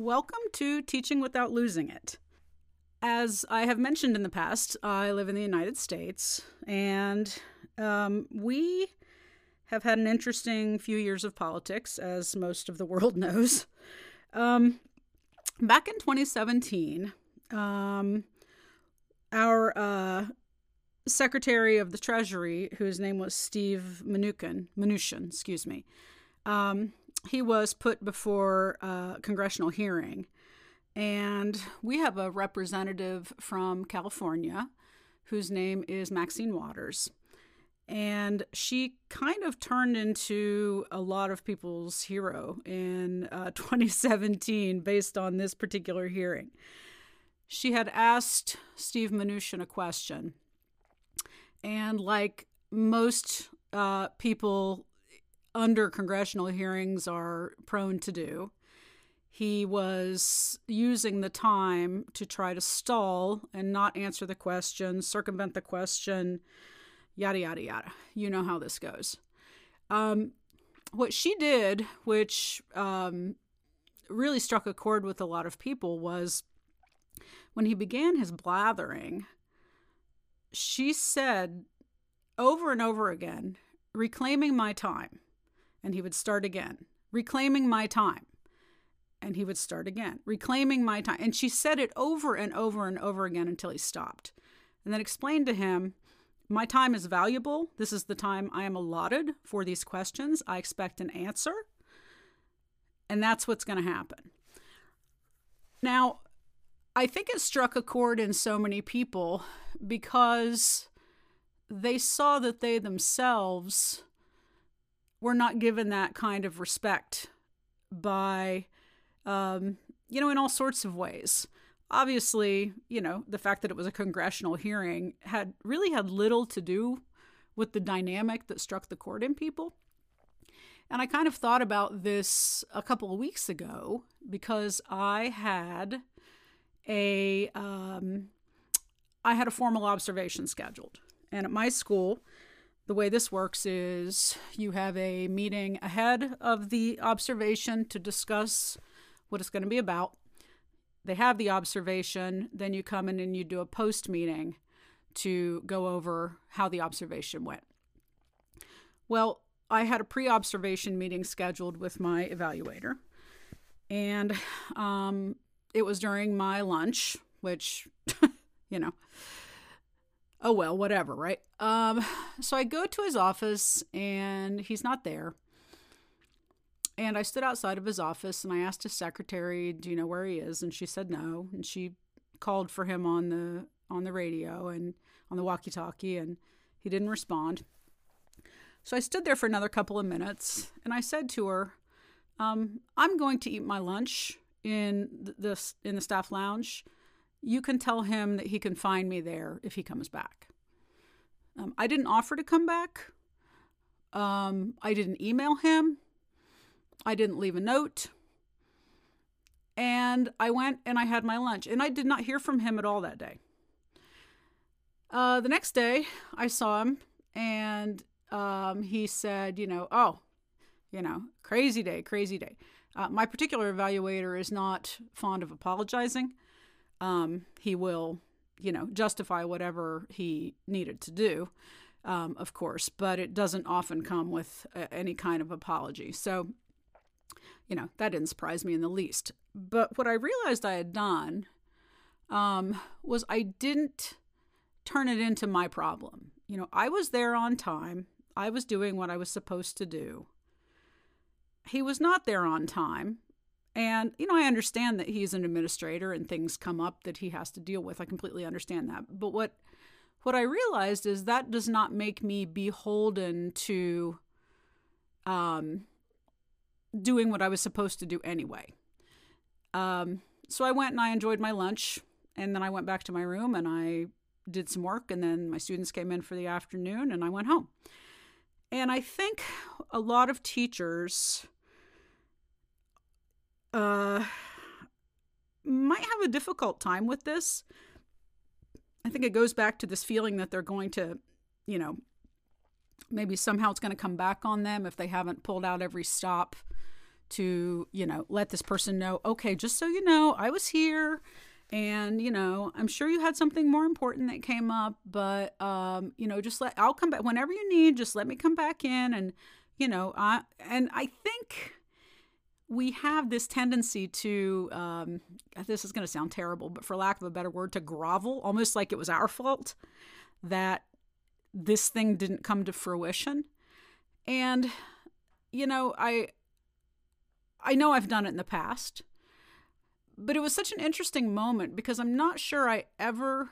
Welcome to Teaching Without Losing It. As I have mentioned in the past, I live in the United States, and um, we have had an interesting few years of politics, as most of the world knows. Um, back in 2017, um, our uh, Secretary of the Treasury, whose name was Steve Mnuchin, Mnuchin, excuse me, um, he was put before a congressional hearing. And we have a representative from California whose name is Maxine Waters. And she kind of turned into a lot of people's hero in uh, 2017 based on this particular hearing. She had asked Steve Mnuchin a question. And like most uh, people under congressional hearings are prone to do. He was using the time to try to stall and not answer the question, circumvent the question, yada, yada, yada. You know how this goes. Um, what she did, which um, really struck a chord with a lot of people, was when he began his blathering, she said over and over again, reclaiming my time and he would start again, reclaiming my time. And he would start again, reclaiming my time. And she said it over and over and over again until he stopped. And then explained to him, My time is valuable. This is the time I am allotted for these questions. I expect an answer. And that's what's going to happen. Now, I think it struck a chord in so many people because they saw that they themselves we're not given that kind of respect by, um, you know, in all sorts of ways. Obviously, you know, the fact that it was a congressional hearing had really had little to do with the dynamic that struck the chord in people. And I kind of thought about this a couple of weeks ago because I had a um, I had a formal observation scheduled, and at my school, the way this works is you have a meeting ahead of the observation to discuss what it's going to be about. They have the observation, then you come in and you do a post meeting to go over how the observation went. Well, I had a pre observation meeting scheduled with my evaluator, and um, it was during my lunch, which, you know, oh well, whatever, right? Um, so I go to his office and he's not there. And I stood outside of his office and I asked his secretary, "Do you know where he is?" And she said no. And she called for him on the on the radio and on the walkie-talkie and he didn't respond. So I stood there for another couple of minutes and I said to her, um, "I'm going to eat my lunch in the in the staff lounge." You can tell him that he can find me there if he comes back. Um, I didn't offer to come back. Um, I didn't email him. I didn't leave a note. And I went and I had my lunch. And I did not hear from him at all that day. Uh, the next day, I saw him and um, he said, you know, oh, you know, crazy day, crazy day. Uh, my particular evaluator is not fond of apologizing um, he will, you know, justify whatever he needed to do, um, of course, but it doesn't often come with uh, any kind of apology. So, you know, that didn't surprise me in the least. But what I realized I had done um, was I didn't turn it into my problem. You know, I was there on time, I was doing what I was supposed to do. He was not there on time. And, you know, I understand that he's an administrator and things come up that he has to deal with. I completely understand that. But what what I realized is that does not make me beholden to um, doing what I was supposed to do anyway. Um, so I went and I enjoyed my lunch, and then I went back to my room and I did some work, and then my students came in for the afternoon, and I went home. And I think a lot of teachers uh, might have a difficult time with this. I think it goes back to this feeling that they're going to, you know, maybe somehow it's going to come back on them if they haven't pulled out every stop to, you know, let this person know, okay, just so you know, I was here and, you know, I'm sure you had something more important that came up, but, um, you know, just let, I'll come back whenever you need, just let me come back in. And, you know, I, and I think we have this tendency to, um, this is going to sound terrible, but for lack of a better word, to grovel, almost like it was our fault that this thing didn't come to fruition. And, you know, I, I know I've done it in the past, but it was such an interesting moment because I'm not sure I ever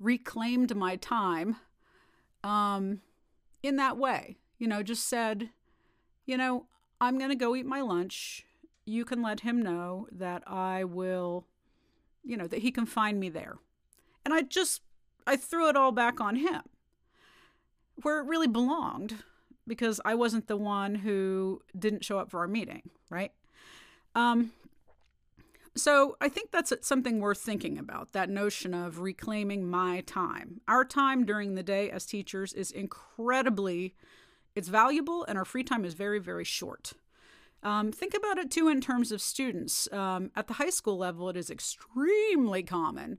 reclaimed my time um, in that way. You know, just said, you know, I'm going to go eat my lunch. You can let him know that I will, you know, that he can find me there. And I just, I threw it all back on him where it really belonged because I wasn't the one who didn't show up for our meeting, right? Um, so I think that's something worth thinking about that notion of reclaiming my time. Our time during the day as teachers is incredibly it's valuable and our free time is very very short. Um, think about it too in terms of students. Um, at the high school level, it is extremely common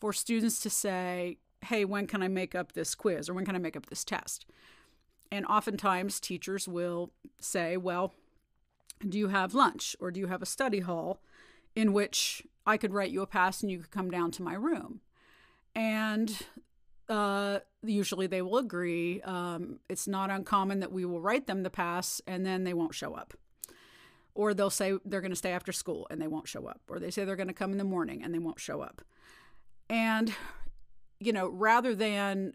for students to say, Hey, when can I make up this quiz or when can I make up this test? And oftentimes teachers will say, well, do you have lunch or do you have a study hall in which I could write you a pass and you could come down to my room? And uh, usually they will agree. Um, it's not uncommon that we will write them the pass and then they won't show up. Or they'll say they're going to stay after school and they won't show up. Or they say they're going to come in the morning and they won't show up. And, you know, rather than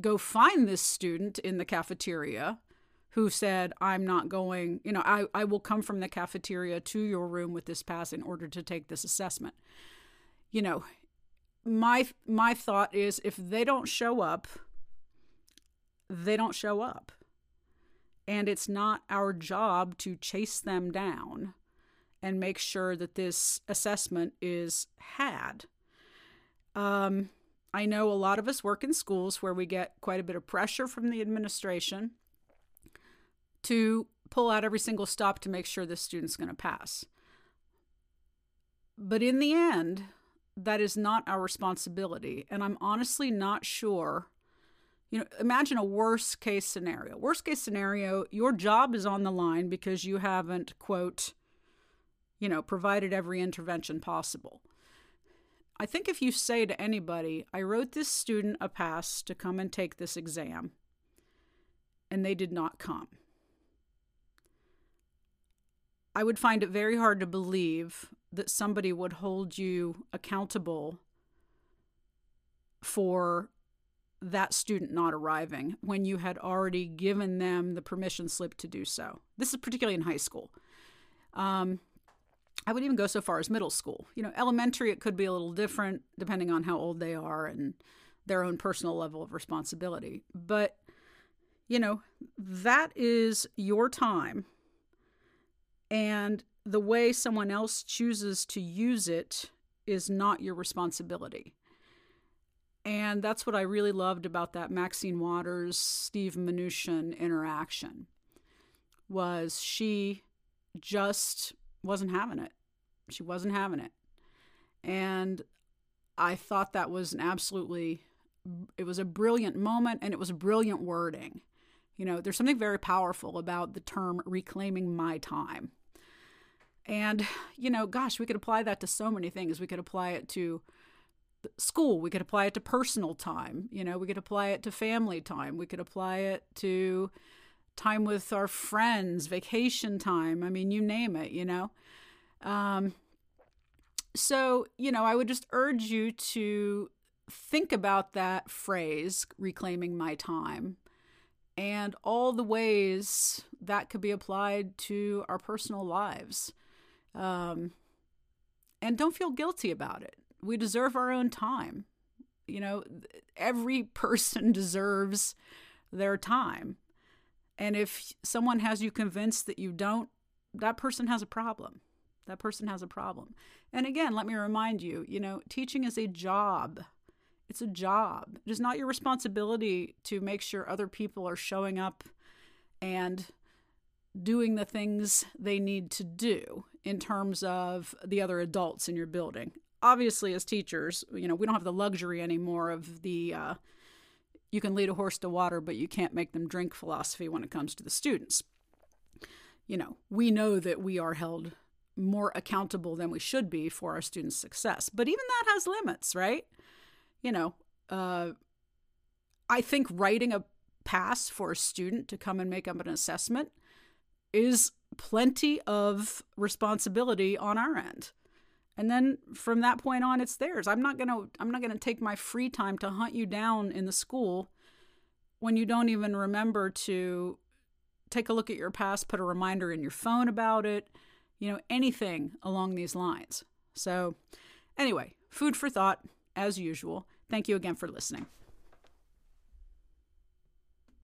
go find this student in the cafeteria who said, I'm not going, you know, I, I will come from the cafeteria to your room with this pass in order to take this assessment. You know, my my thought is if they don't show up, they don't show up. And it's not our job to chase them down and make sure that this assessment is had. Um, I know a lot of us work in schools where we get quite a bit of pressure from the administration to pull out every single stop to make sure the student's going to pass. But in the end, that is not our responsibility. And I'm honestly not sure. You know, imagine a worst case scenario. Worst case scenario, your job is on the line because you haven't, quote, you know, provided every intervention possible. I think if you say to anybody, I wrote this student a pass to come and take this exam, and they did not come, I would find it very hard to believe that somebody would hold you accountable for that student not arriving when you had already given them the permission slip to do so. This is particularly in high school. Um, I would even go so far as middle school. You know, elementary, it could be a little different depending on how old they are and their own personal level of responsibility. But, you know, that is your time. And the way someone else chooses to use it is not your responsibility. And that's what I really loved about that Maxine Waters Steve Mnuchin interaction was she just wasn't having it. She wasn't having it. And I thought that was an absolutely it was a brilliant moment and it was brilliant wording. You know, there's something very powerful about the term reclaiming my time. And, you know, gosh, we could apply that to so many things. We could apply it to school, we could apply it to personal time, you know, we could apply it to family time, we could apply it to time with our friends, vacation time. I mean, you name it, you know. Um, so, you know, I would just urge you to think about that phrase, reclaiming my time, and all the ways that could be applied to our personal lives. Um, and don't feel guilty about it. We deserve our own time. You know, every person deserves their time. And if someone has you convinced that you don't, that person has a problem. That person has a problem. And again, let me remind you, you know, teaching is a job. It's a job. It is not your responsibility to make sure other people are showing up and doing the things they need to do in terms of the other adults in your building. Obviously, as teachers, you know, we don't have the luxury anymore of the uh, you can lead a horse to water, but you can't make them drink philosophy when it comes to the students. You know, we know that we are held more accountable than we should be for our students' success, but even that has limits, right? You know, uh, I think writing a pass for a student to come and make up an assessment is plenty of responsibility on our end. And then from that point on it's theirs. I'm not going to I'm not going to take my free time to hunt you down in the school when you don't even remember to take a look at your past, put a reminder in your phone about it, you know, anything along these lines. So, anyway, food for thought as usual. Thank you again for listening.